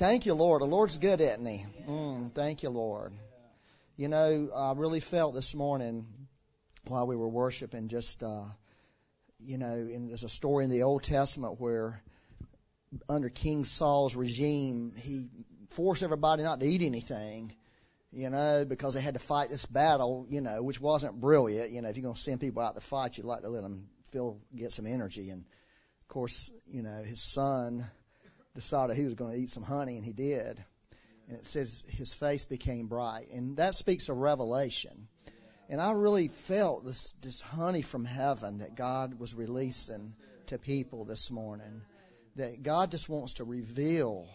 Thank you, Lord. The Lord's good, isn't He? Mm, thank you, Lord. You know, I really felt this morning while we were worshiping just, uh, you know, there's a story in the Old Testament where under King Saul's regime, he forced everybody not to eat anything, you know, because they had to fight this battle, you know, which wasn't brilliant. You know, if you're going to send people out to fight, you'd like to let them feel, get some energy. And, of course, you know, his son decided he was going to eat some honey, and he did. And it says his face became bright. And that speaks of revelation. And I really felt this, this honey from heaven that God was releasing to people this morning. That God just wants to reveal.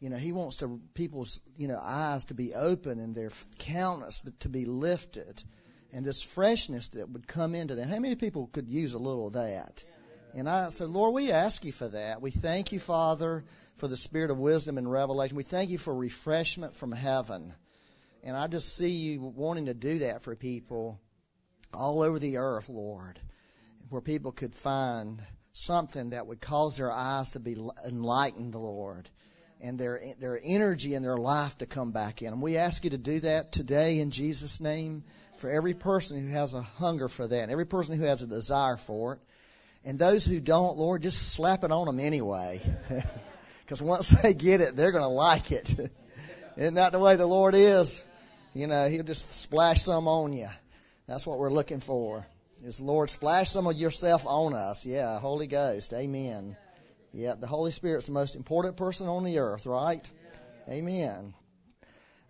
You know, He wants to people's you know eyes to be open and their countenance to be lifted, and this freshness that would come into them. How many people could use a little of that? And I said, Lord, we ask you for that. We thank you, Father, for the spirit of wisdom and revelation. We thank you for refreshment from heaven. And I just see you wanting to do that for people all over the earth, Lord, where people could find something that would cause their eyes to be enlightened, Lord, and their their energy and their life to come back in. And we ask you to do that today in Jesus' name for every person who has a hunger for that, and every person who has a desire for it. And those who don't, Lord, just slap it on them anyway. Because once they get it, they're going to like it. Isn't that the way the Lord is? You know, He'll just splash some on you. That's what we're looking for. Is Lord splash some of yourself on us? Yeah, Holy Ghost. Amen. Yeah, the Holy Spirit's the most important person on the earth, right? Amen.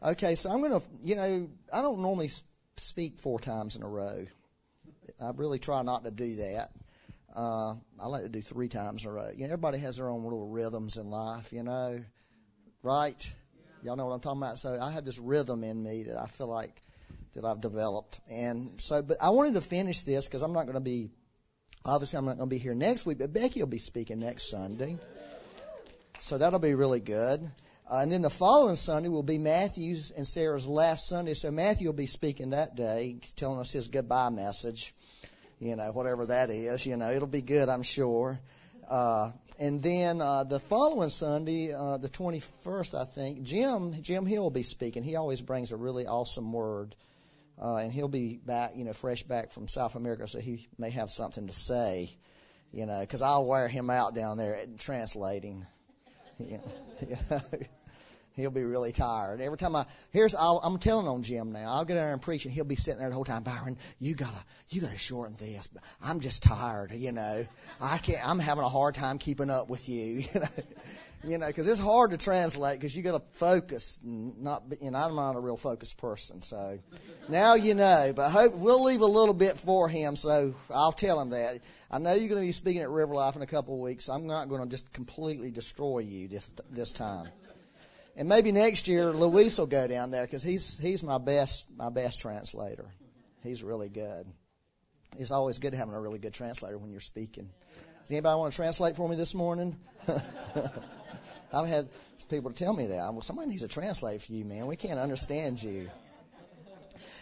Okay, so I'm going to, you know, I don't normally speak four times in a row. I really try not to do that. Uh, I like to do three times in a row. You know, everybody has their own little rhythms in life, you know, right? Y'all know what I'm talking about. So I have this rhythm in me that I feel like that I've developed, and so. But I wanted to finish this because I'm not going to be, obviously, I'm not going to be here next week. But Becky will be speaking next Sunday, so that'll be really good. Uh, and then the following Sunday will be Matthew's and Sarah's last Sunday. So Matthew will be speaking that day, telling us his goodbye message you know, whatever that is. You know, it'll be good, I'm sure. Uh, and then uh, the following Sunday, uh, the 21st, I think, Jim Jim Hill will be speaking. He always brings a really awesome word, uh, and he'll be back, you know, fresh back from South America, so he may have something to say, you know, because I'll wear him out down there translating. You know, he'll be really tired. Every time I here's i am telling on Jim now. I'll get in there and preach, and he'll be sitting there the whole time. Byron, you gotta you gotta shorten this. I'm just tired. You know, I can't. I'm having a hard time keeping up with you. You know. You know, because it's hard to translate because you got to focus. And not, you know, I'm not a real focused person, so now you know. But hope we'll leave a little bit for him, so I'll tell him that. I know you're going to be speaking at River Life in a couple of weeks. So I'm not going to just completely destroy you this this time. And maybe next year Luis will go down there because he's he's my best my best translator. He's really good. It's always good having a really good translator when you're speaking. Does anybody want to translate for me this morning? I've had people tell me that. Well, somebody needs to translate for you, man. We can't understand you.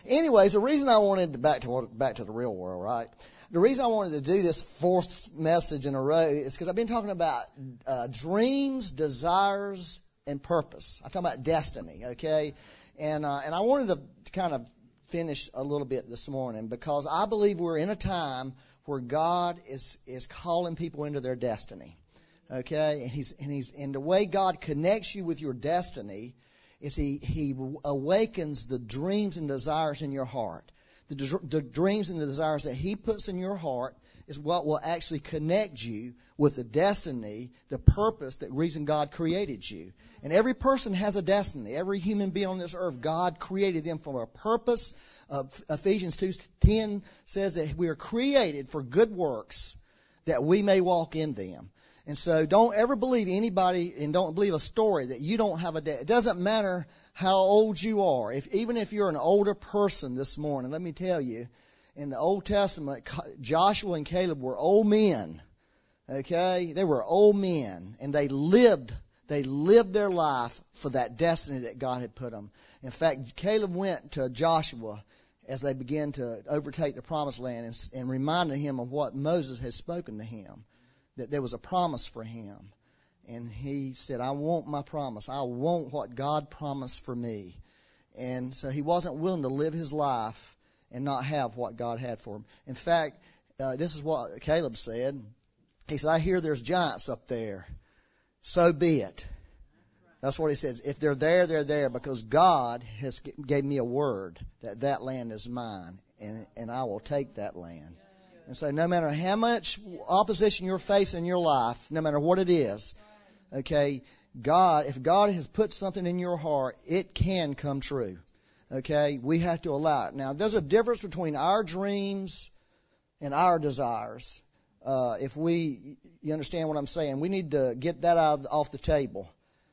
Anyways, the reason I wanted to back to back to the real world, right? The reason I wanted to do this fourth message in a row is because I've been talking about uh, dreams, desires, and purpose. I'm talking about destiny, okay? And, uh, and I wanted to kind of finish a little bit this morning because I believe we're in a time where God is, is calling people into their destiny. Okay? And he's, and he's, and the way God connects you with your destiny is he, he awakens the dreams and desires in your heart. The, the dreams and the desires that he puts in your heart is what will actually connect you with the destiny, the purpose, the reason God created you. And every person has a destiny. Every human being on this earth, God created them for a purpose. Uh, Ephesians 2.10 says that we are created for good works that we may walk in them. And so don't ever believe anybody and don't believe a story that you don't have a dad. It doesn't matter how old you are. If, even if you're an older person this morning, let me tell you, in the Old Testament, Joshua and Caleb were old men. Okay? They were old men and they lived they lived their life for that destiny that God had put them. In fact, Caleb went to Joshua as they began to overtake the promised land and, and reminded him of what Moses had spoken to him, that there was a promise for him. and he said, I want my promise. I want what God promised for me. And so he wasn't willing to live his life and not have what God had for him. In fact, uh, this is what Caleb said. He said, I hear there's giants up there. So be it. That's what he says. If they're there, they're there because God has gave me a word that that land is mine and, and I will take that land. And so no matter how much opposition you're facing in your life, no matter what it is, okay, God, if God has put something in your heart, it can come true. Okay? We have to allow it. Now, there's a difference between our dreams and our desires. Uh, if we, you understand what I'm saying? We need to get that out off the table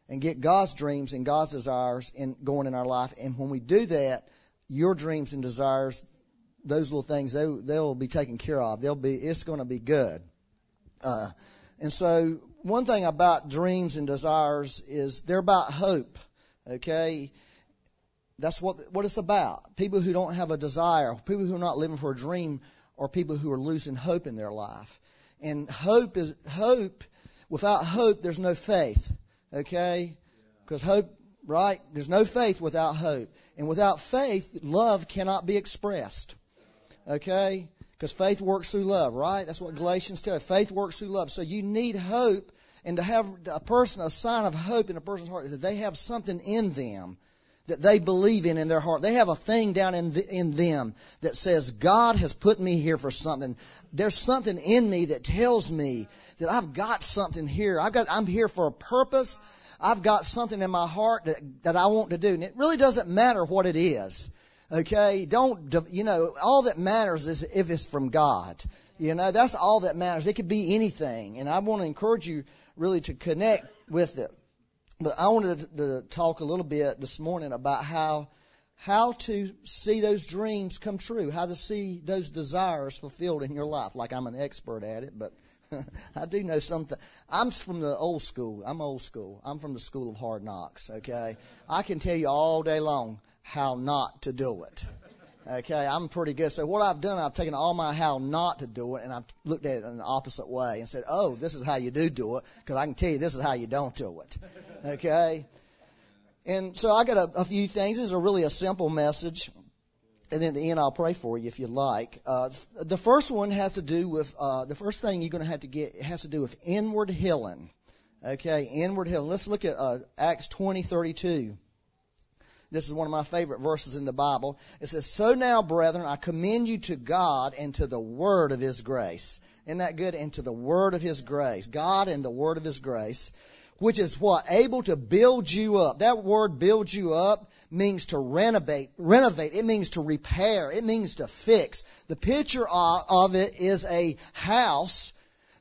and get God's dreams and God's desires in, going in our life. And when we do that, your dreams and desires, those little things, they, they'll be taken care of. They'll be, it's going to be good. Uh, and so one thing about dreams and desires is they're about hope. Okay? That's what, what it's about. People who don't have a desire, people who are not living for a dream, are people who are losing hope in their life. And hope is hope. Without hope, there's no faith. Okay? Because hope, right? There's no faith without hope. And without faith, love cannot be expressed. Okay? Because faith works through love, right? That's what Galatians tell you. Faith works through love. So you need hope, and to have a person, a sign of hope in a person's heart is that they have something in them that they believe in in their heart. They have a thing down in, the, in them that says, God has put me here for something. There's something in me that tells me that I've got something here. I've got, I'm here for a purpose. I've got something in my heart that, that I want to do. And it really doesn't matter what it is. Okay? Don't, you know, all that matters is if it's from God. You know, that's all that matters. It could be anything. And I want to encourage you really to connect with it. But I wanted to, talk a little bit this morning about how how to see those dreams come true, how to see those desires fulfilled in your life. Like I'm an expert at it, but I do know something. I'm from the old school. I'm old school. I'm from the school of hard knocks, okay? I can tell you all day long how not to do it. Okay, I'm pretty good. So what I've done, I've taken all my how not to do it, and I've looked at it in the opposite way and said, "Oh, this is how you do do it," because I can tell you this is how you don't do it. Okay, and so I got a, a few things. This is a really a simple message, and then the end I'll pray for you if you like. Uh, the first one has to do with uh, the first thing you're going to have to get it has to do with inward healing. Okay, inward healing. Let's look at uh, Acts twenty thirty two. This is one of my favorite verses in the Bible. It says, So now, brethren, I commend you to God and to the word of his grace. Isn't that good? And to the word of his grace. God and the word of his grace, which is what? Able to build you up. That word build you up means to renovate. Renovate. It means to repair. It means to fix. The picture of it is a house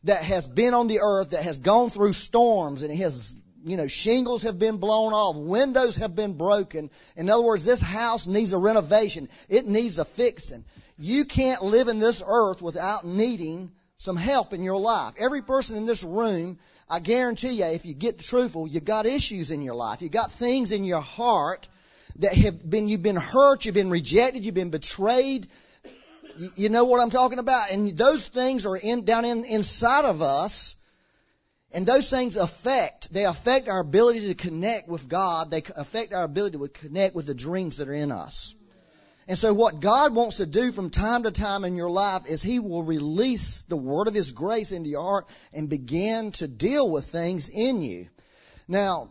that has been on the earth, that has gone through storms, and it has you know, shingles have been blown off, windows have been broken. In other words, this house needs a renovation. It needs a fixing. You can't live in this earth without needing some help in your life. Every person in this room, I guarantee you, if you get truthful, you got issues in your life. You got things in your heart that have been, you've been hurt, you've been rejected, you've been betrayed. You know what I'm talking about? And those things are in, down in, inside of us and those things affect, they affect our ability to connect with God. They affect our ability to connect with the dreams that are in us. And so what God wants to do from time to time in your life is He will release the word of His grace into your heart and begin to deal with things in you. Now,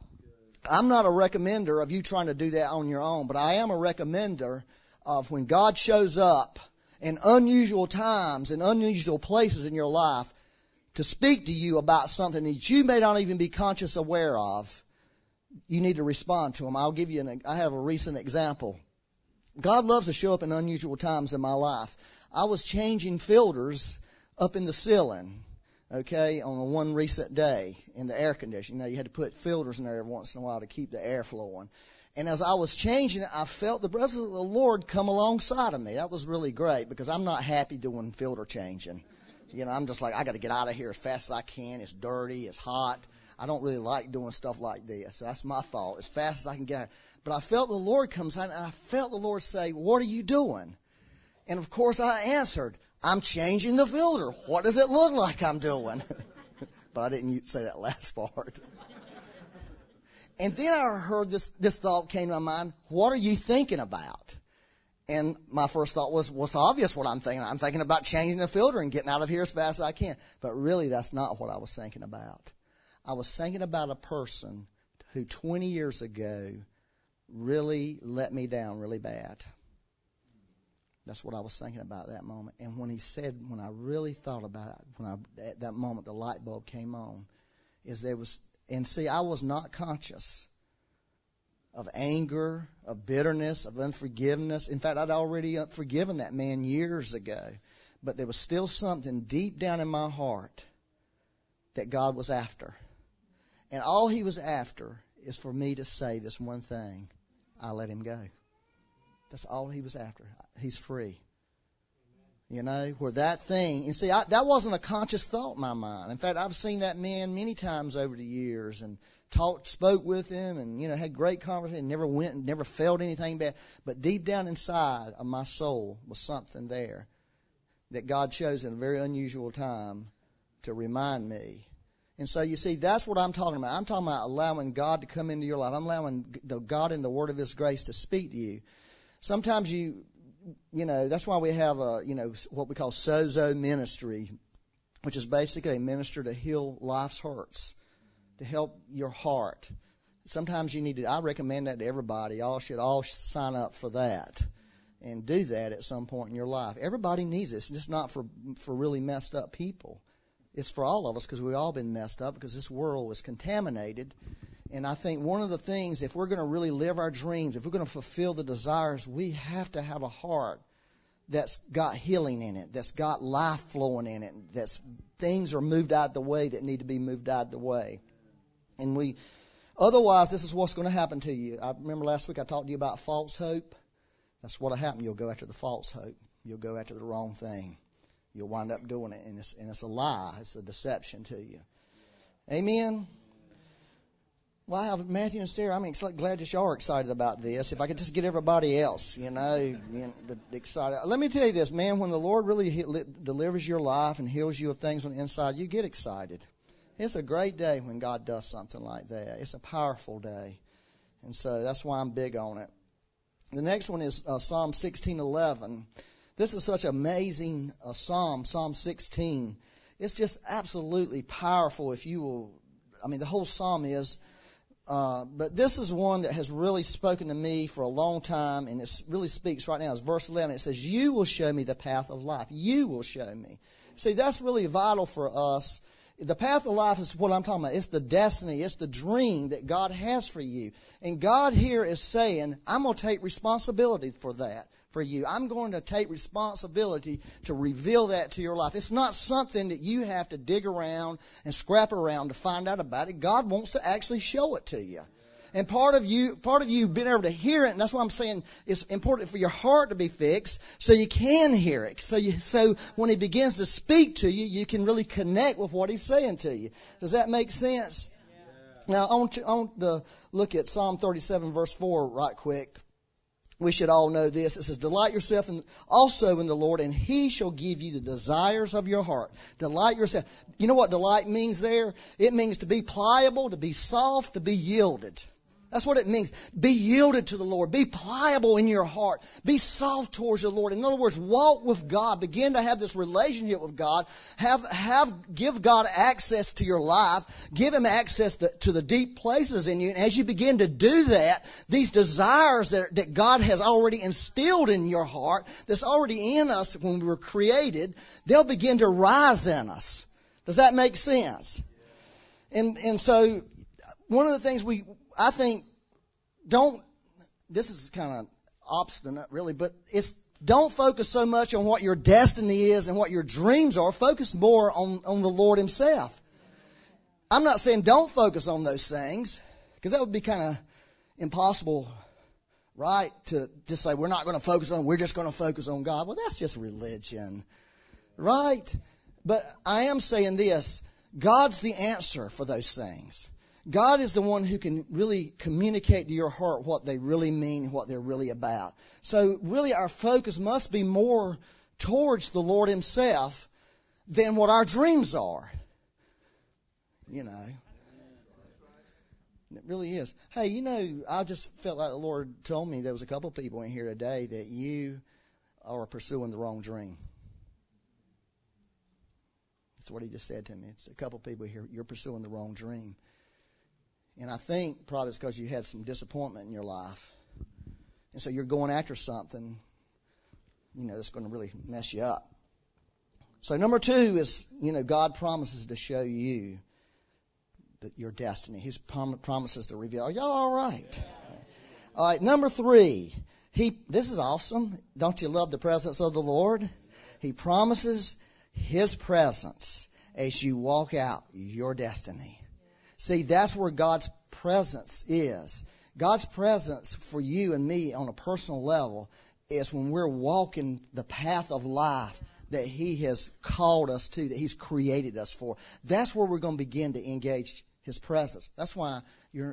I'm not a recommender of you trying to do that on your own, but I am a recommender of when God shows up in unusual times and unusual places in your life, to speak to you about something that you may not even be conscious aware of, you need to respond to him. I'll give you an, I have a recent example. God loves to show up in unusual times in my life. I was changing filters up in the ceiling, okay, on a one recent day in the air conditioner. You know, you had to put filters in there every once in a while to keep the air flowing. And as I was changing it, I felt the presence of the Lord come alongside of me. That was really great because I'm not happy doing filter changing. You know, I'm just like, I got to get out of here as fast as I can. It's dirty. It's hot. I don't really like doing stuff like this. So that's my fault. As fast as I can get out. But I felt the Lord come and I felt the Lord say, What are you doing? And of course I answered, I'm changing the filter. What does it look like I'm doing? but I didn't say that last part. and then I heard this, this thought came to my mind what are you thinking about? And my first thought was, well, obvious what I'm thinking. I'm thinking about changing the filter and getting out of here as fast as I can. But really, that's not what I was thinking about. I was thinking about a person who 20 years ago really let me down really bad. That's what I was thinking about that moment. And when he said, when I really thought about it, when I, at that moment the light bulb came on, is there was, and see, I was not conscious of anger, of bitterness, of unforgiveness. In fact, I'd already forgiven that man years ago. But there was still something deep down in my heart that God was after. And all he was after is for me to say this one thing I let him go. That's all he was after. He's free. You know, where that thing, and see, I, that wasn't a conscious thought in my mind. In fact, I've seen that man many times over the years and talked, spoke with him, and, you know, had great conversation, never went and never felt anything bad. But deep down inside of my soul was something there that God chose in a very unusual time to remind me and so you see, that's what I'm talking about. I'm talking about allowing God to come into your life. I'm allowing the God in the Word of His grace to speak to you. Sometimes you, you know, that's why we have a, you know, what we call sozo ministry, which is basically a minister to heal life's hurts, to help your heart. Sometimes you need to. I recommend that to everybody. All should all sign up for that and do that at some point in your life. Everybody needs this. It's just not for for really messed up people it's for all of us because we've all been messed up because this world was contaminated. And I think one of the things, if we're going to really live our dreams, if we're going to fulfill the desires, we have to have a heart that's got healing in it, that's got life flowing in it, that's things are moved out the way that need to be moved out the way. And we, otherwise, this is what's going to happen to you. I remember last week I talked to you about false hope. That's what'll happen. You'll go after the false hope. You'll go after the wrong thing you'll wind up doing it. And it's, and it's a lie, it's a deception to you. Amen? Have Matthew and Sarah. I'm glad that y'all are excited about this. If I could just get everybody else, you know, you know excited. Let me tell you this, man. When the Lord really delivers your life and heals you of things on the inside, you get excited. It's a great day when God does something like that. It's a powerful day, and so that's why I'm big on it. The next one is uh, Psalm 16:11. This is such amazing uh, psalm, Psalm 16. It's just absolutely powerful if you will. I mean, the whole psalm is. Uh, but this is one that has really spoken to me for a long time, and it really speaks right now. It's verse 11. It says, You will show me the path of life. You will show me. See, that's really vital for us. The path of life is what I'm talking about. It's the destiny, it's the dream that God has for you. And God here is saying, I'm going to take responsibility for that for you. I'm going to take responsibility to reveal that to your life. It's not something that you have to dig around and scrap around to find out about it. God wants to actually show it to you. And part of you, part of you being able to hear it, and that's why I'm saying it's important for your heart to be fixed so you can hear it. So you, so when he begins to speak to you, you can really connect with what he's saying to you. Does that make sense? Now, I want, I want to look at Psalm 37, verse 4, right quick we should all know this. It says, Delight yourself in, also in the Lord, and He shall give you the desires of your heart. Delight yourself. You know what delight means there? It means to be pliable, to be soft, to be yielded. That's what it means. Be yielded to the Lord. Be pliable in your heart. Be soft towards the Lord. In other words, walk with God. Begin to have this relationship with God. Have, have, give God access to your life. Give Him access to, to the deep places in you. And as you begin to do that, these desires that, that God has already instilled in your heart, that's already in us when we were created, they'll begin to rise in us. Does that make sense? And, and so, one of the things we, I think don't, this is kind of obstinate really, but it's, don't focus so much on what your destiny is and what your dreams are. Focus more on, on the Lord Himself. I'm not saying don't focus on those things, because that would be kind of impossible, right? To just say we're not going to focus on, we're just going to focus on God. Well, that's just religion, right? But I am saying this God's the answer for those things. God is the one who can really communicate to your heart what they really mean, what they're really about. So, really, our focus must be more towards the Lord Himself than what our dreams are. you know. It really is. Hey, you know, I just felt like the Lord told me there was a couple people in here today that you are pursuing the wrong dream. That's what he just said to me. It's a couple people here. You're pursuing the wrong dream. And I think probably it's because you had some disappointment in your life. And so you're going after something, you know, that's going to really mess you up. So number two is, you know, God promises to show you that your destiny. He promises to reveal. Are y'all all right? All right. Number three. He. This is awesome. Don't you love the presence of the Lord? He promises His presence as you walk out your destiny. See, that's where God's presence is. God's presence for you and me on a personal level is when we're walking the path of life that He has called us to, that He's created us for. That's where we're going to begin to engage His presence. That's why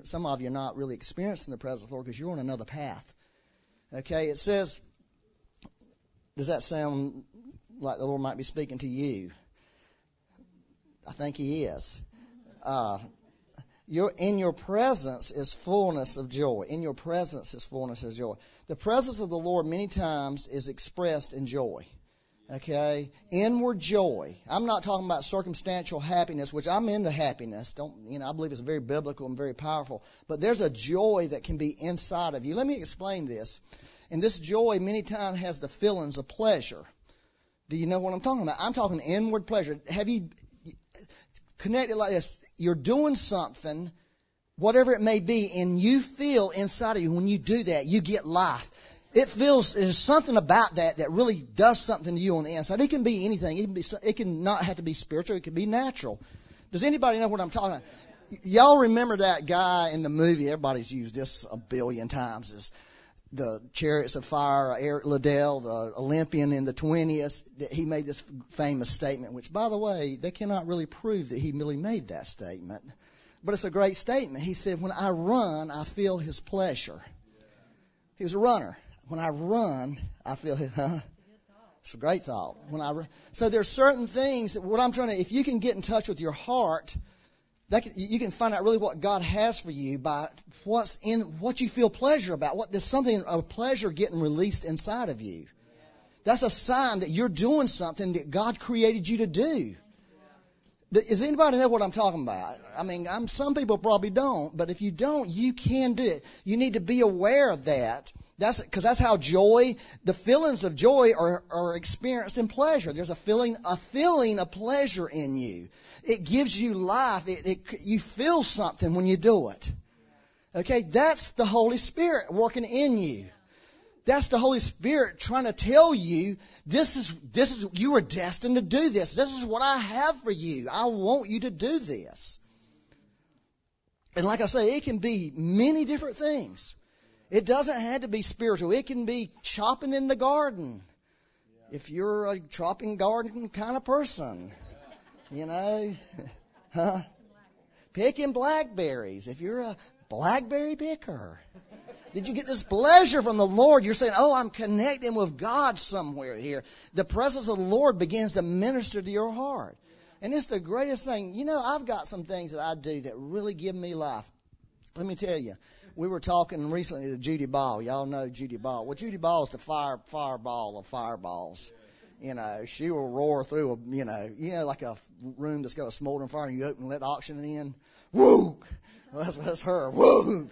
some of you are not really experiencing the presence of the Lord because you're on another path. Okay, it says, does that sound like the Lord might be speaking to you? I think He is. Uh, your, in your presence is fullness of joy. In your presence is fullness of joy. The presence of the Lord many times is expressed in joy. Okay? Inward joy. I'm not talking about circumstantial happiness, which I'm into happiness. Don't, you know, I believe it's very biblical and very powerful. But there's a joy that can be inside of you. Let me explain this. And this joy many times has the feelings of pleasure. Do you know what I'm talking about? I'm talking inward pleasure. Have you connected like this? You're doing something, whatever it may be, and you feel inside of you when you do that, you get life it feels there's something about that that really does something to you on the inside. It can be anything. It can be. It can not have to be spiritual. It can be natural. Does anybody know what I'm talking about? Y'all remember that guy in the movie? Everybody's used this a billion times. Is the Chariots of Fire, Eric Liddell, the Olympian in the 20th, he made this famous statement, which, by the way, they cannot really prove that he really made that statement. But it's a great statement. He said, When I run, I feel his pleasure. He was a runner when I run, I feel it, huh? It's a great thought. When I so there's certain things. What I'm trying to, if you can get in touch with your heart, that can, you can find out really what God has for you by what's in what you feel pleasure about. What there's something of pleasure getting released inside of you. That's a sign that you're doing something that God created you to do. Does anybody know what I'm talking about? I mean, I'm, some people probably don't, but if you don't, you can do it. You need to be aware of that that's because that's how joy, the feelings of joy are, are experienced in pleasure. There's a feeling, a feeling of pleasure in you. It gives you life. It, it, you feel something when you do it. Okay, that's the Holy Spirit working in you. That's the Holy Spirit trying to tell you this is this is you are destined to do this. This is what I have for you. I want you to do this. And like I say, it can be many different things. It doesn't have to be spiritual. It can be chopping in the garden. If you're a chopping garden kind of person, you know, huh? Picking blackberries. If you're a blackberry picker. Did you get this pleasure from the Lord? You're saying, Oh, I'm connecting with God somewhere here. The presence of the Lord begins to minister to your heart. And it's the greatest thing. You know, I've got some things that I do that really give me life. Let me tell you we were talking recently to Judy Ball. Y'all know Judy Ball. Well, Judy Ball is the fire fireball of fireballs. You know, she will roar through a you know, you know, like a room that's got a smoldering fire, and you open and let oxygen in. Woo! Well, that's, that's her. Woo!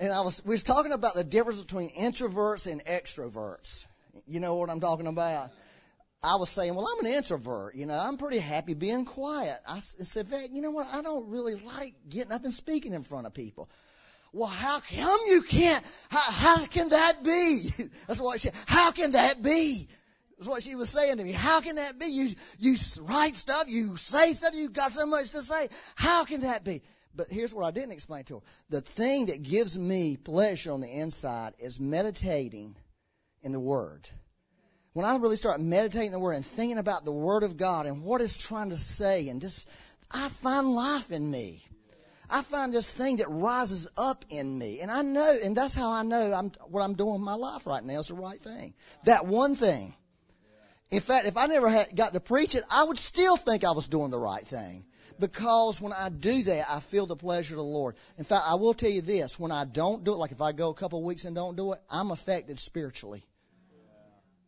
And I was we was talking about the difference between introverts and extroverts. You know what I'm talking about? I was saying, well, I'm an introvert. You know, I'm pretty happy being quiet. I said, Vic, you know what? I don't really like getting up and speaking in front of people. Well, how come you can't? How, how can that be? That's what she. How can that be? That's what she was saying to me. How can that be? You you write stuff, you say stuff, you got so much to say. How can that be? But here's what I didn't explain to her. The thing that gives me pleasure on the inside is meditating in the Word. When I really start meditating the Word and thinking about the Word of God and what it's trying to say, and just I find life in me. I find this thing that rises up in me. And I know, and that's how I know I'm, what I'm doing in my life right now is the right thing. That one thing. In fact, if I never had got to preach it, I would still think I was doing the right thing. Because when I do that, I feel the pleasure of the Lord. In fact, I will tell you this when I don't do it, like if I go a couple of weeks and don't do it, I'm affected spiritually.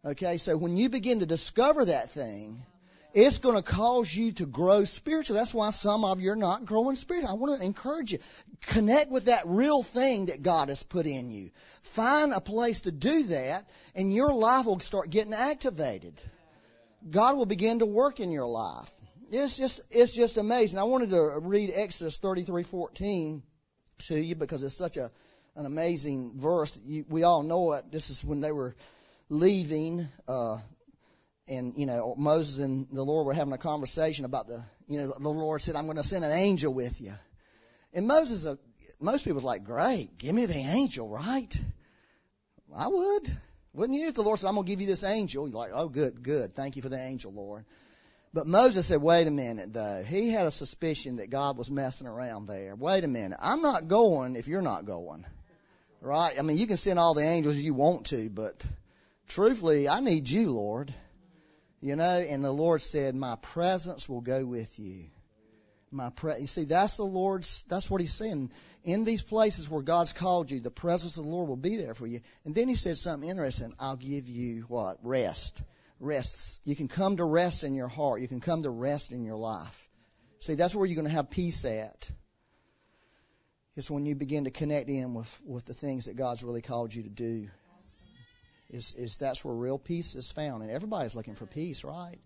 Okay, so when you begin to discover that thing, it's going to cause you to grow spiritually. That's why some of you are not growing spiritually. I want to encourage you. Connect with that real thing that God has put in you. Find a place to do that, and your life will start getting activated. God will begin to work in your life. It's just, it's just amazing. I wanted to read Exodus thirty three fourteen to you because it's such a, an amazing verse. You, we all know it. This is when they were leaving, uh, and you know Moses and the Lord were having a conversation about the. You know, the Lord said, "I'm going to send an angel with you," and Moses, uh, most people was like, "Great, give me the angel, right?" I would, wouldn't you? If the Lord said, "I'm going to give you this angel," you're like, "Oh, good, good, thank you for the angel, Lord." But Moses said, wait a minute, though. He had a suspicion that God was messing around there. Wait a minute. I'm not going if you're not going. Right? I mean, you can send all the angels you want to, but truthfully, I need you, Lord. You know, and the Lord said, My presence will go with you. My pre- you see, that's the Lord's, that's what He's saying. In these places where God's called you, the presence of the Lord will be there for you. And then He said something interesting I'll give you what? Rest. Rests. You can come to rest in your heart. You can come to rest in your life. See, that's where you're going to have peace at. It's when you begin to connect in with, with the things that God's really called you to do is, is that's where real peace is found. And everybody's looking for peace, right?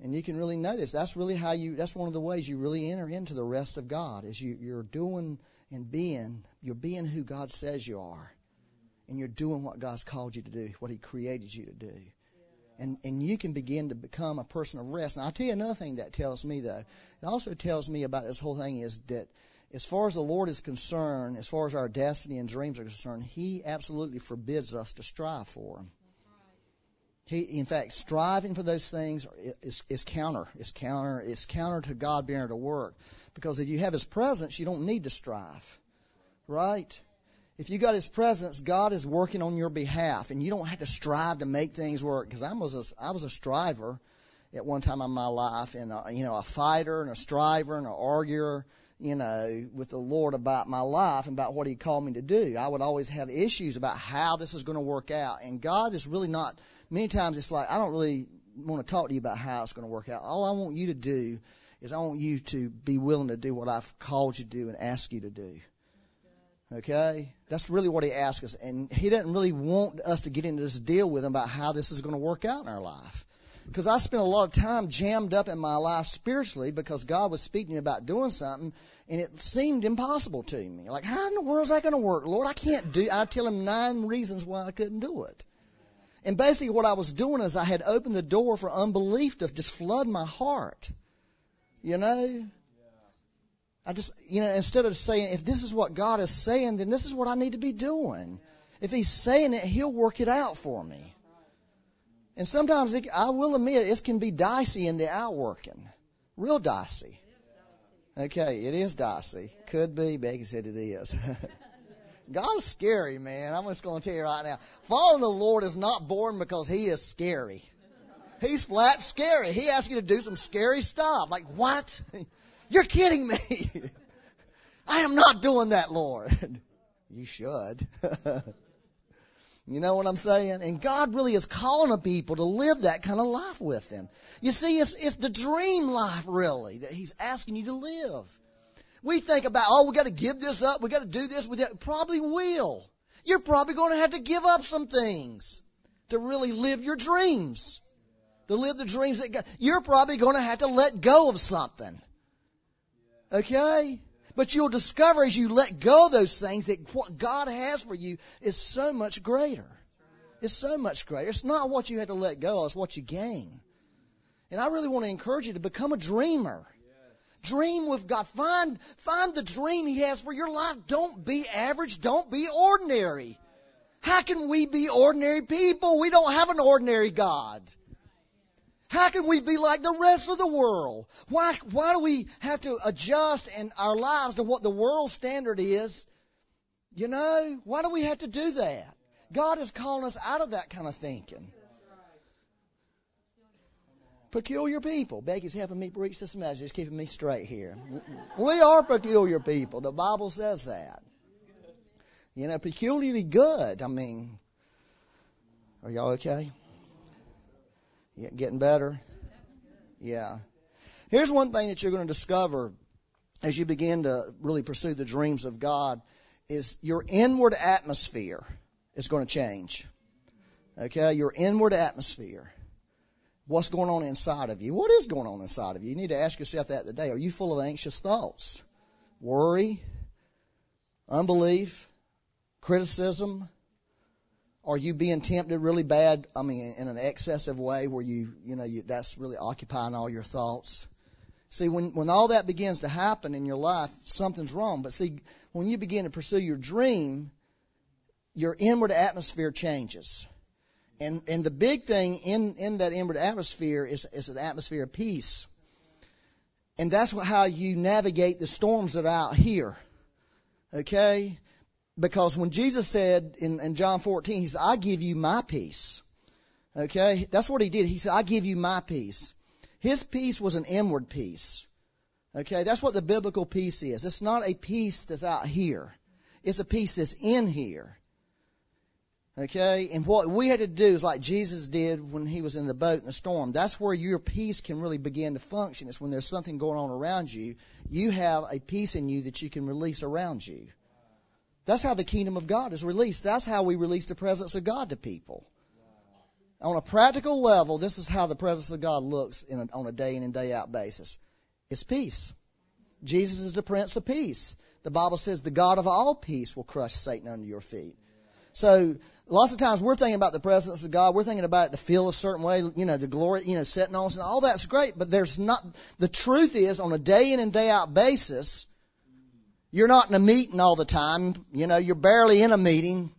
And you can really know this. That's really how you, that's one of the ways you really enter into the rest of God is you, you're doing and being, you're being who God says you are. And you're doing what God's called you to do, what He created you to do. And, and you can begin to become a person of rest. And I'll tell you another thing that tells me, though. It also tells me about this whole thing is that as far as the Lord is concerned, as far as our destiny and dreams are concerned, He absolutely forbids us to strive for them. He, in fact, striving for those things is, is counter. It's counter. It's counter to God being able to work, because if you have His presence, you don't need to strive, right? If you got His presence, God is working on your behalf, and you don't have to strive to make things work. Because I was a, I was a striver at one time in my life, and a, you know, a fighter and a striver and an arguer you know, with the Lord about my life and about what He called me to do. I would always have issues about how this is going to work out. And God is really not, many times it's like, I don't really want to talk to you about how it's going to work out. All I want you to do is I want you to be willing to do what I've called you to do and ask you to do. Okay? That's really what He asks us. And He doesn't really want us to get into this deal with Him about how this is going to work out in our life because I spent a lot of time jammed up in my life spiritually because God was speaking about doing something and it seemed impossible to me. Like, how in the world is that going to work? Lord, I can't do I tell him nine reasons why I couldn't do it. And basically what I was doing is I had opened the door for unbelief to just flood my heart. You know? I just, you know, instead of saying, if this is what God is saying, then this is what I need to be doing. If He's saying it, He'll work it out for me. And sometimes it, I will admit it can be dicey in the outworking. Real dicey. Okay, it is dicey. Could be. Becky said it is. God's scary, man. I'm just going to tell you right now. Following the Lord is not boring because He is scary. He's flat scary. He asks you to do some scary stuff. Like, what? You're kidding me. I am not doing that, Lord. You should. You know what I'm saying? And God really is calling a people to live that kind of life with Him. You see, it's, it's the dream life, really, that He's asking you to live. We think about, oh, we got to give this up, we got to do this, we probably will. You're probably going to have to give up some things to really live your dreams. To live the dreams that God, you're probably going to have to let go of something. Okay? But you'll discover as you let go those things that what God has for you is so much greater. It's so much greater. It's not what you had to let go of, it's what you gain. And I really want to encourage you to become a dreamer. Dream with God. Find, find the dream He has for your life. Don't be average. Don't be ordinary. How can we be ordinary people? We don't have an ordinary God. How can we be like the rest of the world? Why, why do we have to adjust in our lives to what the world standard is? You know, why do we have to do that? God is calling us out of that kind of thinking. peculiar people. Becky's helping me preach this message. It's keeping me straight here. We are peculiar people. The Bible says that. You know, peculiarly good. I mean, are y'all okay? Yeah, getting better? Yeah. Here's one thing that you're going to discover as you begin to really pursue the dreams of God is your inward atmosphere is going to change. Okay? Your inward atmosphere. What's going on inside of you? What is going on inside of you? You need to ask yourself that today. Are you full of anxious thoughts? Worry? Unbelief? Criticism? Are you being tempted really bad? I mean, in an excessive way where you, you know, you, that's really occupying all your thoughts? See, when, when all that begins to happen in your life, something's wrong. But see, when you begin to pursue your dream, your inward atmosphere changes. And, and the big thing in, in that inward atmosphere is, is an atmosphere of peace. And that's what, how you navigate the storms that are out here. Okay? Because when Jesus said in, in John 14, He said, I give you my peace. Okay? That's what He did. He said, I give you my peace. His peace was an inward peace. Okay, that's what the biblical peace is. It's not a peace that's out here. It's a peace that's in here. Okay, and what we had to do is like Jesus did when he was in the boat in the storm. That's where your peace can really begin to function. It's when there's something going on around you, you have a peace in you that you can release around you. That's how the kingdom of God is released. That's how we release the presence of God to people on a practical level, this is how the presence of God looks a, on a day in and day out basis. It's peace. Jesus is the Prince of Peace. The Bible says the God of all peace will crush Satan under your feet. So lots of times we're thinking about the presence of God. We're thinking about it to feel a certain way, you know, the glory, you know, setting on us, and all that's great. But there's not. The truth is, on a day in and day out basis, you're not in a meeting all the time. You know, you're barely in a meeting.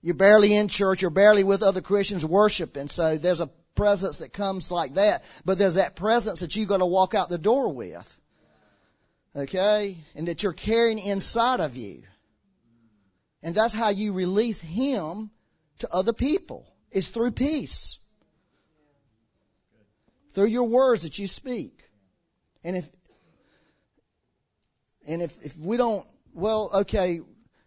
You're barely in church. You're barely with other Christians worshiping. So there's a presence that comes like that. But there's that presence that you got to walk out the door with. Okay? And that you're carrying inside of you. And that's how you release Him to other people. It's through peace. Through your words that you speak. And if and if, if we don't well, okay,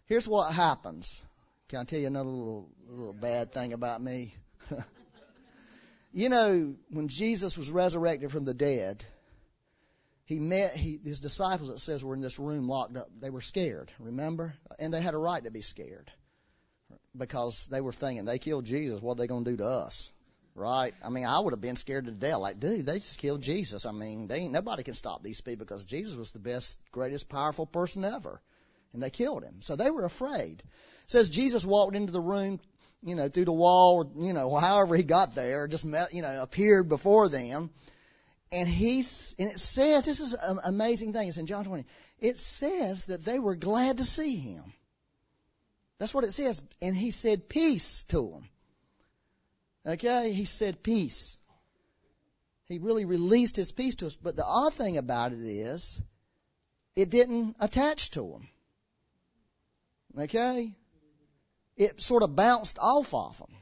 here's what happens. Can I tell you another little little bad thing about me? you know, when Jesus was resurrected from the dead, he met he, his disciples. It says were in this room locked up. They were scared. Remember, and they had a right to be scared because they were thinking they killed Jesus. What are they going to do to us? Right? I mean, I would have been scared to death. Like, dude, they just killed Jesus. I mean, they ain't nobody can stop these people because Jesus was the best, greatest, powerful person ever, and they killed him. So they were afraid says Jesus walked into the room, you know, through the wall, or, you know, however he got there, just met, you know, appeared before them. And he and it says, this is an amazing thing. It's in John 20. It says that they were glad to see him. That's what it says. And he said peace to them. Okay? He said peace. He really released his peace to us. But the odd thing about it is, it didn't attach to him. Okay? it sort of bounced off of him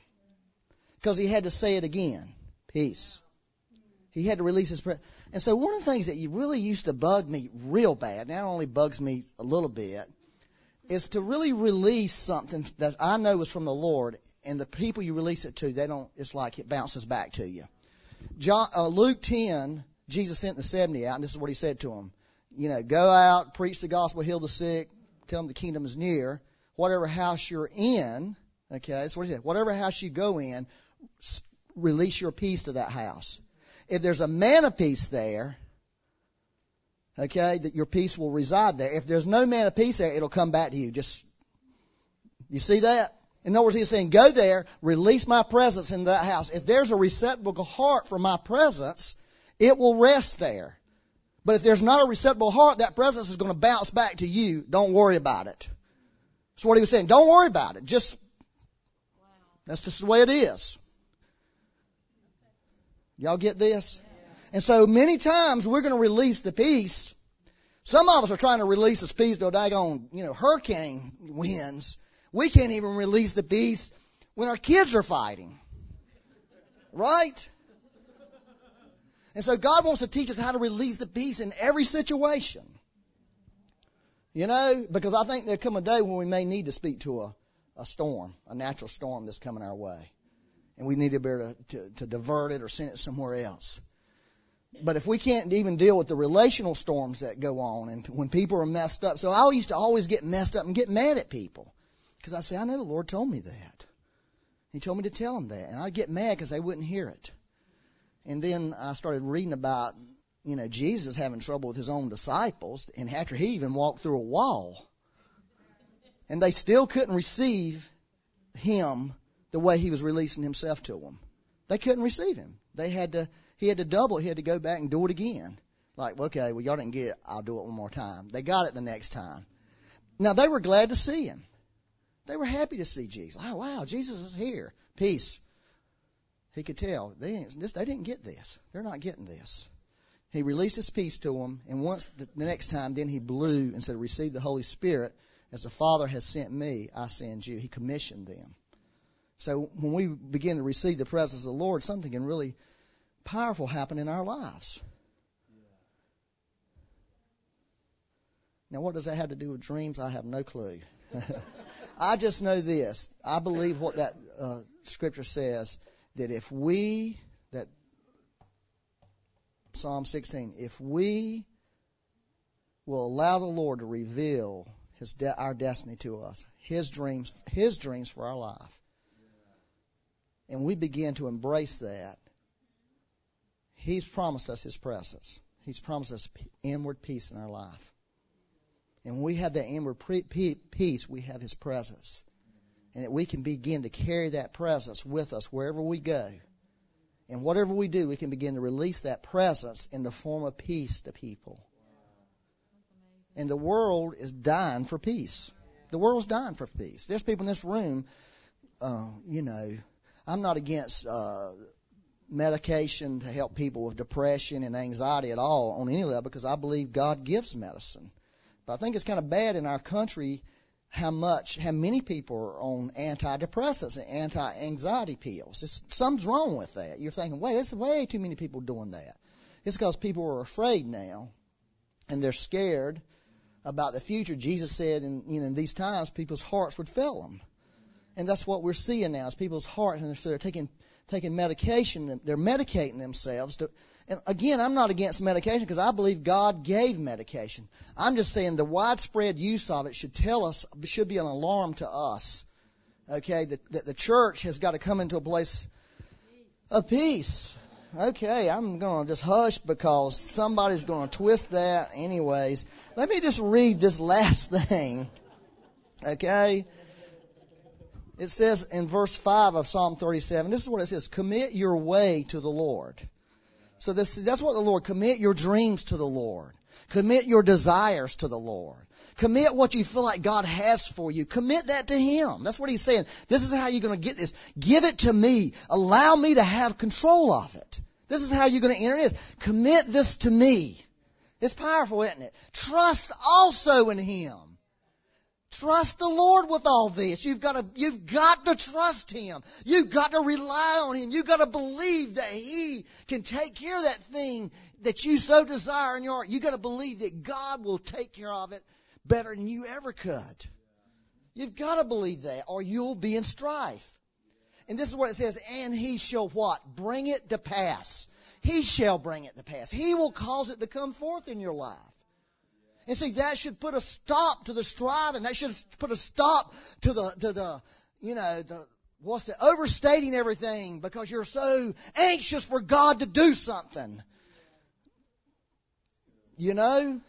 because he had to say it again peace. He had to release his prayer. And so, one of the things that you really used to bug me real bad, now it only bugs me a little bit, is to really release something that I know is from the Lord, and the people you release it to, they don't. It's like it bounces back to you. John, uh, Luke ten, Jesus sent the seventy out, and this is what he said to them: You know, go out, preach the gospel, heal the sick, tell them the kingdom is near whatever house you're in, okay, that's what he said, whatever house you go in, release your peace to that house. If there's a man of peace there, okay, that your peace will reside there. If there's no man of peace there, it'll come back to you. Just, you see that? In other words, he's saying, go there, release my presence in that house. If there's a receptacle heart for my presence, it will rest there. But if there's not a receptacle heart, that presence is going to bounce back to you. Don't worry about it. That's what he was saying. Don't worry about it. Just, that's just the way it is. Y'all get this? And so many times we're going to release the peace. Some of us are trying to release the peace to a daggone, you know, hurricane winds. We can't even release the peace when our kids are fighting. Right? And so God wants to teach us how to release the peace in every situation. You know, because I think there'll come a day when we may need to speak to a, a storm, a natural storm that's coming our way. And we need to be able to, to, to divert it or send it somewhere else. But if we can't even deal with the relational storms that go on and when people are messed up. So I used to always get messed up and get mad at people. Because I say, I know the Lord told me that. He told me to tell them that. And I'd get mad because they wouldn't hear it. And then I started reading about, you know, Jesus having trouble with his own disciples. And after he even walked through a wall. And they still couldn't receive him the way he was releasing himself to them. They couldn't receive him. They had to he had to double it. He had to go back and do it again. Like, okay, well, y'all didn't get it. I'll do it one more time. They got it the next time. Now, they were glad to see him. They were happy to see Jesus. Oh, wow, Jesus is here. Peace. He could tell. They, didn't, they didn't get this. They're not getting this. He released his peace to them, and once the next time, then he blew and said, Receive the Holy Spirit. As the Father has sent me, I send you. He commissioned them. So when we begin to receive the presence of the Lord, something can really powerful happen in our lives. Now, what does that have to do with dreams? I have no clue. I just know this. I believe what that uh, scripture says that if we, that Psalm 16, if we will allow the Lord to reveal his de- our destiny to us, his dreams, his dreams for our life, and we begin to embrace that, He's promised us His presence. He's promised us inward peace in our life. And when we have that inward peace, we have His presence. And that we can begin to carry that presence with us wherever we go. And whatever we do, we can begin to release that presence in the form of peace to people. And the world is dying for peace. The world's dying for peace. There's people in this room, uh, you know, I'm not against uh, medication to help people with depression and anxiety at all on any level because I believe God gives medicine. But I think it's kind of bad in our country how much, how many people are on antidepressants and anti-anxiety pills. It's, something's wrong with that. You're thinking, wait, there's way too many people doing that. It's because people are afraid now, and they're scared about the future. Jesus said, in you know, in these times, people's hearts would fail them, and that's what we're seeing now. Is people's hearts, and so they're taking taking medication. They're medicating themselves. To, and again, I'm not against medication because I believe God gave medication. I'm just saying the widespread use of it should tell us, should be an alarm to us. Okay, that, that the church has got to come into a place of peace. Okay, I'm going to just hush because somebody's going to twist that. Anyways, let me just read this last thing. Okay? It says in verse 5 of Psalm 37, this is what it says commit your way to the Lord. So this, that's what the Lord, commit your dreams to the Lord. Commit your desires to the Lord. Commit what you feel like God has for you. Commit that to Him. That's what He's saying. This is how you're going to get this. Give it to me. Allow me to have control of it. This is how you're going to enter this. Commit this to me. It's powerful, isn't it? Trust also in Him. Trust the Lord with all this. You've got to, you've got to trust Him. You've got to rely on Him. You've got to believe that He can take care of that thing that you so desire in your heart. You've got to believe that God will take care of it better than you ever could. You've got to believe that or you'll be in strife. And this is what it says, and He shall what? Bring it to pass. He shall bring it to pass. He will cause it to come forth in your life. And see, that should put a stop to the striving. That should put a stop to the, to the, you know, the, what's it, overstating everything because you're so anxious for God to do something. You know?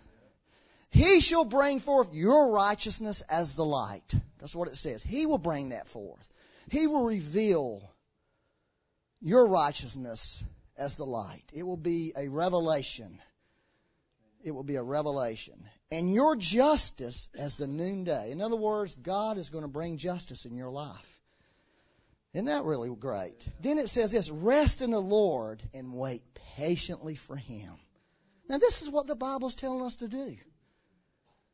He shall bring forth your righteousness as the light. That's what it says. He will bring that forth. He will reveal your righteousness as the light. It will be a revelation it will be a revelation. And your justice as the noonday. In other words, God is going to bring justice in your life. Isn't that really great? Then it says this rest in the Lord and wait patiently for Him. Now, this is what the Bible's telling us to do.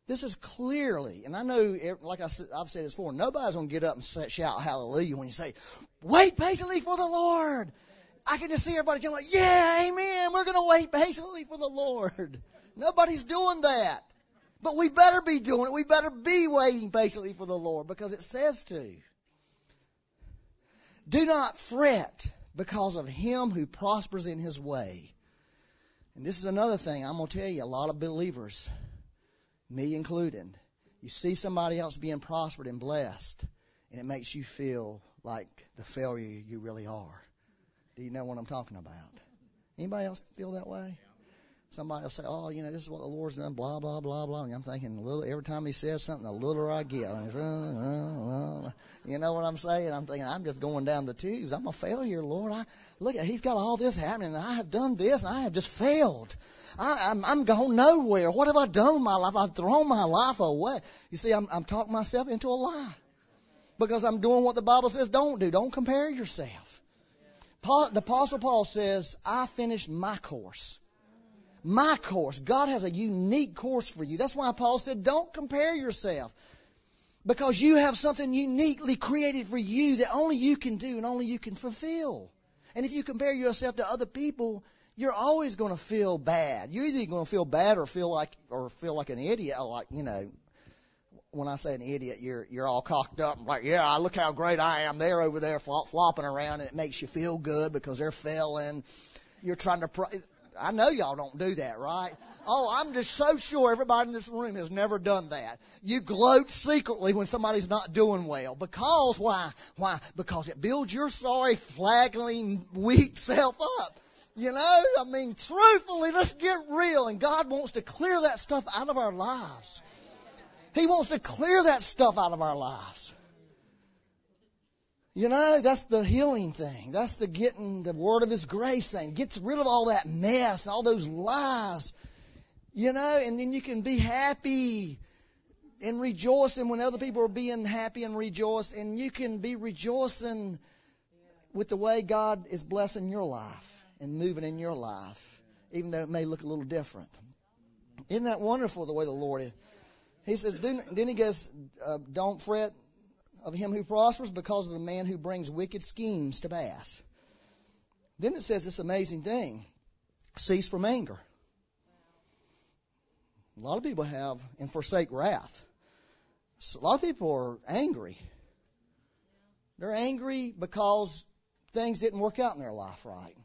This is clearly, and I know, eh, like I have said this before, nobody's going to get up and shout hallelujah when you say, wait patiently for the Lord. I can just see everybody jumping like, yeah, amen. We're going to wait patiently for the Lord. Nobody's doing that. But we better be doing it. We better be waiting patiently for the Lord because it says to. Do not fret because of him who prospers in his way. And this is another thing I'm going to tell you a lot of believers, me included, you see somebody else being prospered and blessed, and it makes you feel like the failure you really are. Do you know what I'm talking about? Anybody else feel that way? Somebody will say, "Oh, you know, this is what the Lord's done." Blah blah blah blah. And I'm thinking, little every time He says something, the littler I get. Uh, uh, uh, you know what I'm saying? I'm thinking, I'm just going down the tubes. I'm a failure, Lord. I look at He's got all this happening, and I have done this, and I have just failed. I, am I'm, I'm going nowhere. What have I done with my life? I've thrown my life away. You see, I'm, I'm talking myself into a lie because I'm doing what the Bible says don't do. Don't compare yourself. Paul, the Apostle Paul says, "I finished my course." My course. God has a unique course for you. That's why Paul said, don't compare yourself. Because you have something uniquely created for you that only you can do and only you can fulfill. And if you compare yourself to other people, you're always going to feel bad. You're either going to feel bad or feel like or feel like an idiot. Like you know, when I say an idiot, you're you're all cocked up, like yeah, I look how great I am. They're over there flop, flopping around, and it makes you feel good because they're failing. You're trying to. I know y'all don't do that, right? Oh, I'm just so sure everybody in this room has never done that. You gloat secretly when somebody's not doing well. Because why? Why? Because it builds your sorry, flagging, weak self up. You know, I mean, truthfully, let's get real. And God wants to clear that stuff out of our lives. He wants to clear that stuff out of our lives. You know, that's the healing thing. That's the getting the word of His grace thing. Gets rid of all that mess, all those lies. You know, and then you can be happy and rejoicing when other people are being happy and rejoice. And you can be rejoicing with the way God is blessing your life and moving in your life, even though it may look a little different. Isn't that wonderful the way the Lord is? He says, then he goes, uh, don't fret of him who prospers because of the man who brings wicked schemes to pass. Then it says this amazing thing cease from anger. A lot of people have and forsake wrath. So a lot of people are angry. They're angry because things didn't work out in their life right.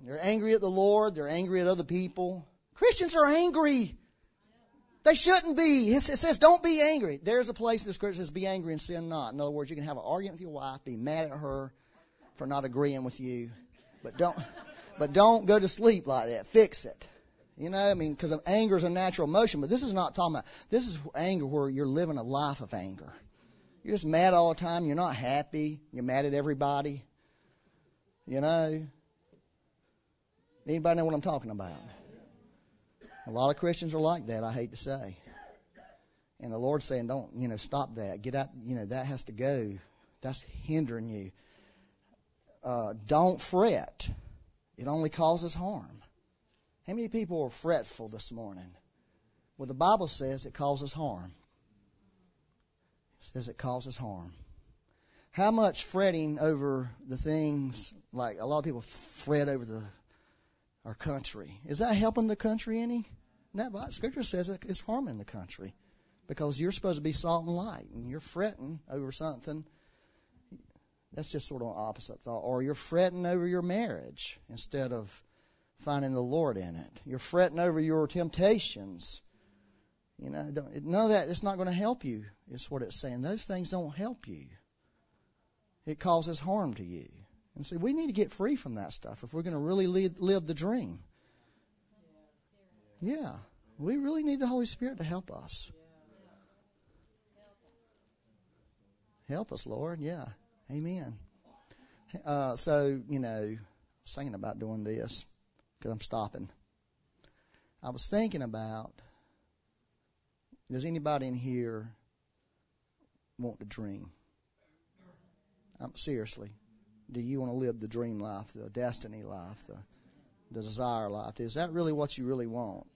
They're angry at the Lord, they're angry at other people. Christians are angry they shouldn't be. It says, don't be angry. There's a place in the scripture that says, be angry and sin not. In other words, you can have an argument with your wife, be mad at her for not agreeing with you, but don't, but don't go to sleep like that. Fix it. You know, I mean, because anger is a natural emotion, but this is not talking about, this is anger where you're living a life of anger. You're just mad all the time. You're not happy. You're mad at everybody. You know? Anybody know what I'm talking about? A lot of Christians are like that, I hate to say. And the Lord's saying, don't, you know, stop that. Get out, you know, that has to go. That's hindering you. Uh, don't fret. It only causes harm. How many people are fretful this morning? Well, the Bible says it causes harm. It says it causes harm. How much fretting over the things, like a lot of people fret over the our country. Is that helping the country any? No, but Scripture says it's harming the country because you're supposed to be salt and light, and you're fretting over something. That's just sort of an opposite thought. Or you're fretting over your marriage instead of finding the Lord in it. You're fretting over your temptations. You know, none of that. It's not going to help you. Is what it's saying. Those things don't help you. It causes harm to you. And see, we need to get free from that stuff if we're going to really live, the dream. Yeah, we really need the Holy Spirit to help us. Help us, Lord. Yeah, Amen. Uh, so you know, I was thinking about doing this because I'm stopping. I was thinking about: Does anybody in here want to dream? I'm seriously do you want to live the dream life, the destiny life, the, the desire life? Is that really what you really want?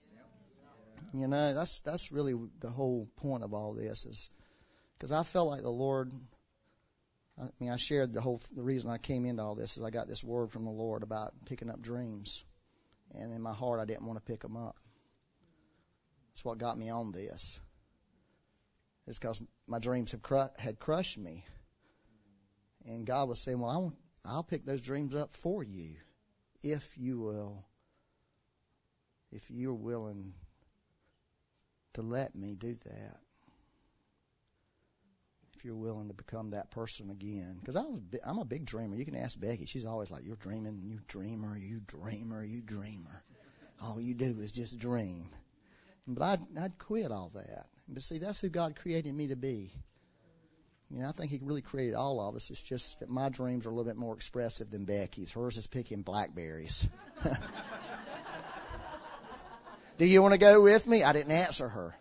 You know, that's that's really the whole point of all this is because I felt like the Lord. I mean, I shared the whole. The reason I came into all this is I got this word from the Lord about picking up dreams, and in my heart I didn't want to pick them up. That's what got me on this. It's because my dreams have cru- had crushed me, and God was saying, "Well, I I'll pick those dreams up for you, if you will. If you're willing to let me do that." if you're willing to become that person again. Because I was, I'm a big dreamer. You can ask Becky; she's always like, "You're dreaming, you dreamer, you dreamer, you dreamer. All you do is just dream." But I'd, I'd quit all that. But see, that's who God created me to be. You know, I think He really created all of us. It's just that my dreams are a little bit more expressive than Becky's. Hers is picking blackberries. Do you want to go with me? I didn't answer her.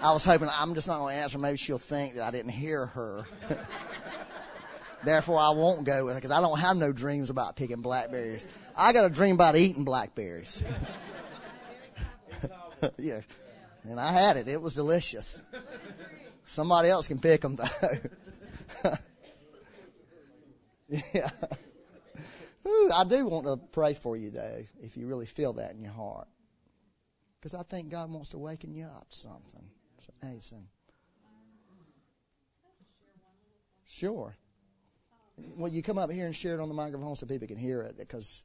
I was hoping I'm just not going to answer. Maybe she'll think that I didn't hear her. Therefore, I won't go with it because I don't have no dreams about picking blackberries. I got a dream about eating blackberries. yeah, and I had it. It was delicious. Somebody else can pick them though. yeah. Ooh, I do want to pray for you though, if you really feel that in your heart, because I think God wants to waken you up to something. Asen. Sure. Well, you come up here and share it on the microphone so people can hear it because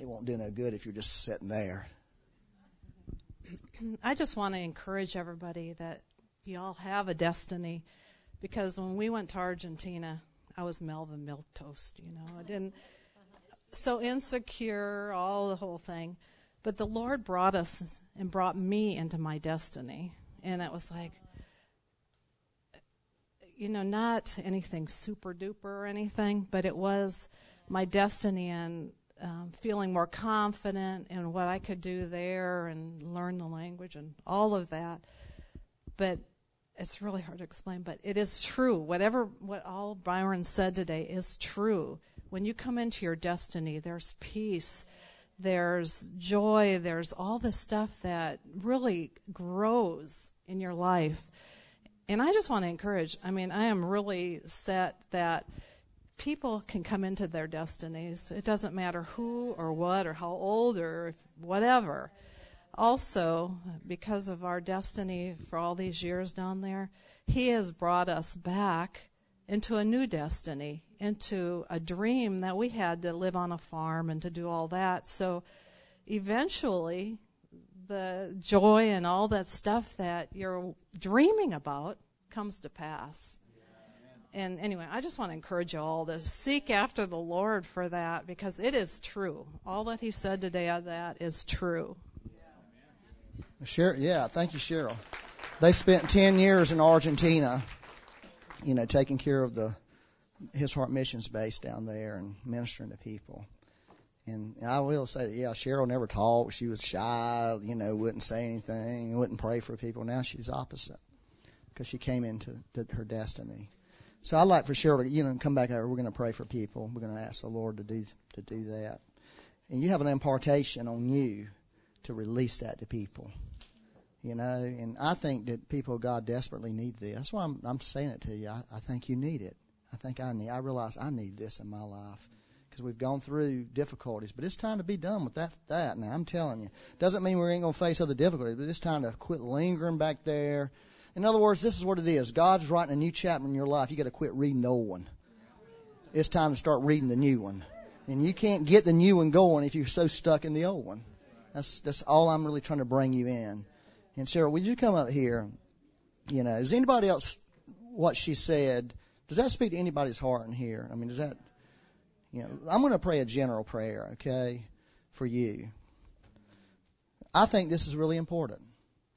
it won't do no good if you're just sitting there. I just want to encourage everybody that y'all have a destiny because when we went to Argentina, I was Melvin Milk Toast, you know. I didn't so insecure, all the whole thing. But the Lord brought us and brought me into my destiny. And it was like, you know, not anything super duper or anything, but it was my destiny and um, feeling more confident in what I could do there and learn the language and all of that. But it's really hard to explain, but it is true. Whatever, what all Byron said today is true. When you come into your destiny, there's peace there's joy, there's all this stuff that really grows in your life. And I just want to encourage, I mean, I am really set that people can come into their destinies. It doesn't matter who or what or how old or whatever. Also, because of our destiny for all these years down there, He has brought us back into a new destiny, into a dream that we had to live on a farm and to do all that. So eventually, the joy and all that stuff that you're dreaming about comes to pass. And anyway, I just want to encourage you all to seek after the Lord for that because it is true. All that He said today of that is true. Cheryl, yeah, thank you, Cheryl. They spent 10 years in Argentina you know, taking care of the His Heart Missions base down there and ministering to people. And I will say that, yeah, Cheryl never talked. She was shy, you know, wouldn't say anything, wouldn't pray for people. Now she's opposite because she came into the, her destiny. So I'd like for Cheryl to, you know, come back over. We're going to pray for people. We're going to ask the Lord to do to do that. And you have an impartation on you to release that to people you know. And I think that people of God desperately need this. That's why I'm, I'm saying it to you. I, I think you need it. I think I need. I realize I need this in my life because we've gone through difficulties. But it's time to be done with that. That now I'm telling you, doesn't mean we ain't gonna face other difficulties, but it's time to quit lingering back there. In other words, this is what it is. God's writing a new chapter in your life. You got to quit reading the old one. It's time to start reading the new one. And you can't get the new one going if you're so stuck in the old one. That's that's all I'm really trying to bring you in. And Cheryl, would you come up here? You know, is anybody else what she said? Does that speak to anybody's heart in here? I mean, does that? You know, I'm going to pray a general prayer, okay, for you. I think this is really important.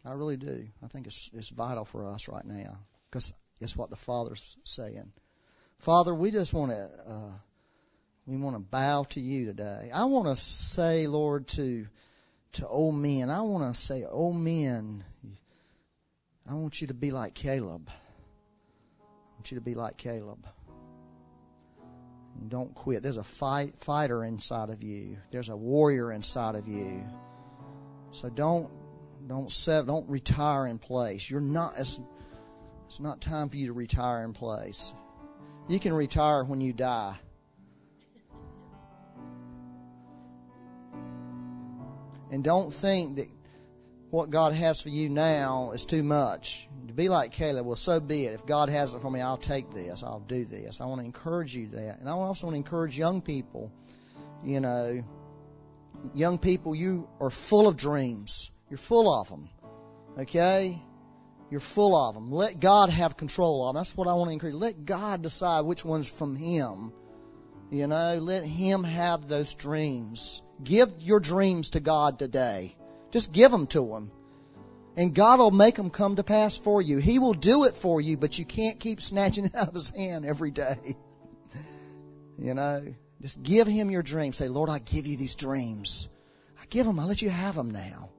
I really do. I think it's it's vital for us right now because it's what the Father's saying. Father, we just want to uh, we want to bow to you today. I want to say, Lord, to to old men. I want to say, old men, I want you to be like Caleb. I want you to be like Caleb. Don't quit. There's a fight fighter inside of you. There's a warrior inside of you. So don't don't set don't retire in place. You're not it's, it's not time for you to retire in place. You can retire when you die. And don't think that what God has for you now is too much. To be like Caleb, well, so be it. If God has it for me, I'll take this. I'll do this. I want to encourage you that. And I also want to encourage young people. You know, young people, you are full of dreams. You're full of them. Okay? You're full of them. Let God have control of them. That's what I want to encourage. Let God decide which one's from Him. You know, let Him have those dreams. Give your dreams to God today. Just give them to Him. And God will make them come to pass for you. He will do it for you, but you can't keep snatching it out of His hand every day. you know, just give Him your dreams. Say, Lord, I give you these dreams. I give them. I let you have them now.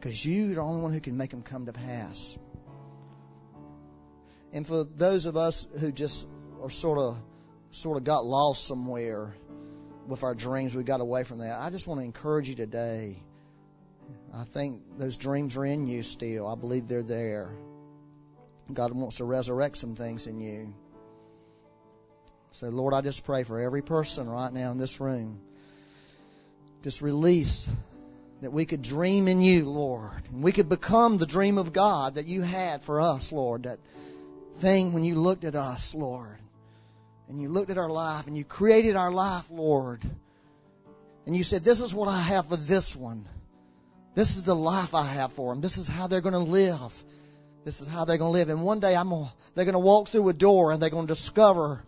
Because you're the only one who can make them come to pass. And for those of us who just are sort of sort of got lost somewhere with our dreams, we got away from that. I just want to encourage you today. I think those dreams are in you still. I believe they're there. God wants to resurrect some things in you. So, Lord, I just pray for every person right now in this room. Just release that we could dream in you, Lord. And we could become the dream of God that you had for us, Lord. That thing when you looked at us, Lord and you looked at our life and you created our life, Lord. And you said, This is what I have for this one. This is the life I have for them. This is how they're going to live. This is how they're going to live. And one day I'm gonna, they're going to walk through a door and they're going to discover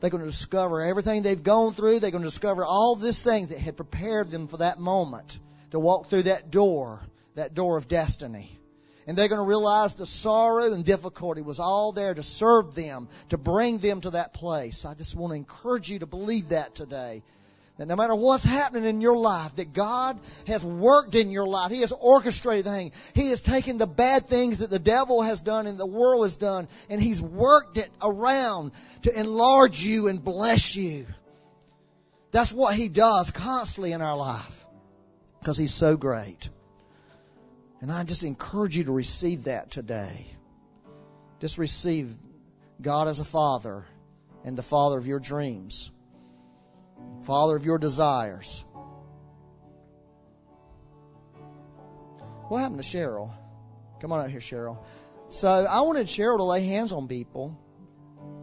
they're going to discover everything they've gone through. They're going to discover all these things that had prepared them for that moment to walk through that door, that door of destiny. And they're going to realize the sorrow and difficulty was all there to serve them, to bring them to that place. I just want to encourage you to believe that today. That no matter what's happening in your life, that God has worked in your life. He has orchestrated the thing. He has taken the bad things that the devil has done and the world has done, and He's worked it around to enlarge you and bless you. That's what He does constantly in our life because He's so great. And I just encourage you to receive that today. Just receive God as a father and the father of your dreams, father of your desires. What happened to Cheryl? Come on out here, Cheryl. So I wanted Cheryl to lay hands on people.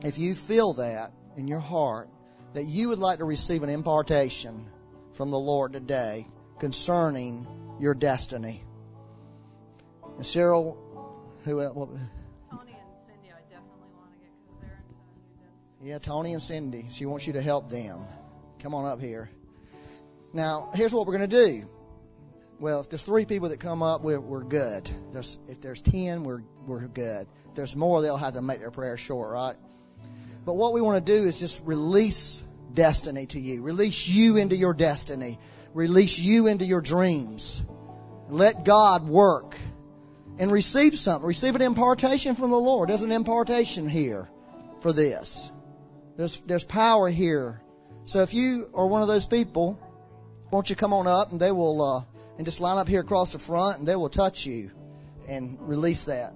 If you feel that in your heart, that you would like to receive an impartation from the Lord today concerning your destiny. And Cheryl, who uh, else? Tony and Cindy, I definitely want to get because they're into Yeah, Tony and Cindy. She wants you to help them. Come on up here. Now, here's what we're going to do. Well, if there's three people that come up, we're, we're good. There's, if there's ten, we're, we're good. If there's more, they'll have to make their prayer short, right? But what we want to do is just release destiny to you. Release you into your destiny. Release you into your dreams. Let God work and receive something. Receive an impartation from the Lord. There's an impartation here for this. There's, there's power here. So if you are one of those people, won't you come on up and they will, uh, and just line up here across the front and they will touch you and release that.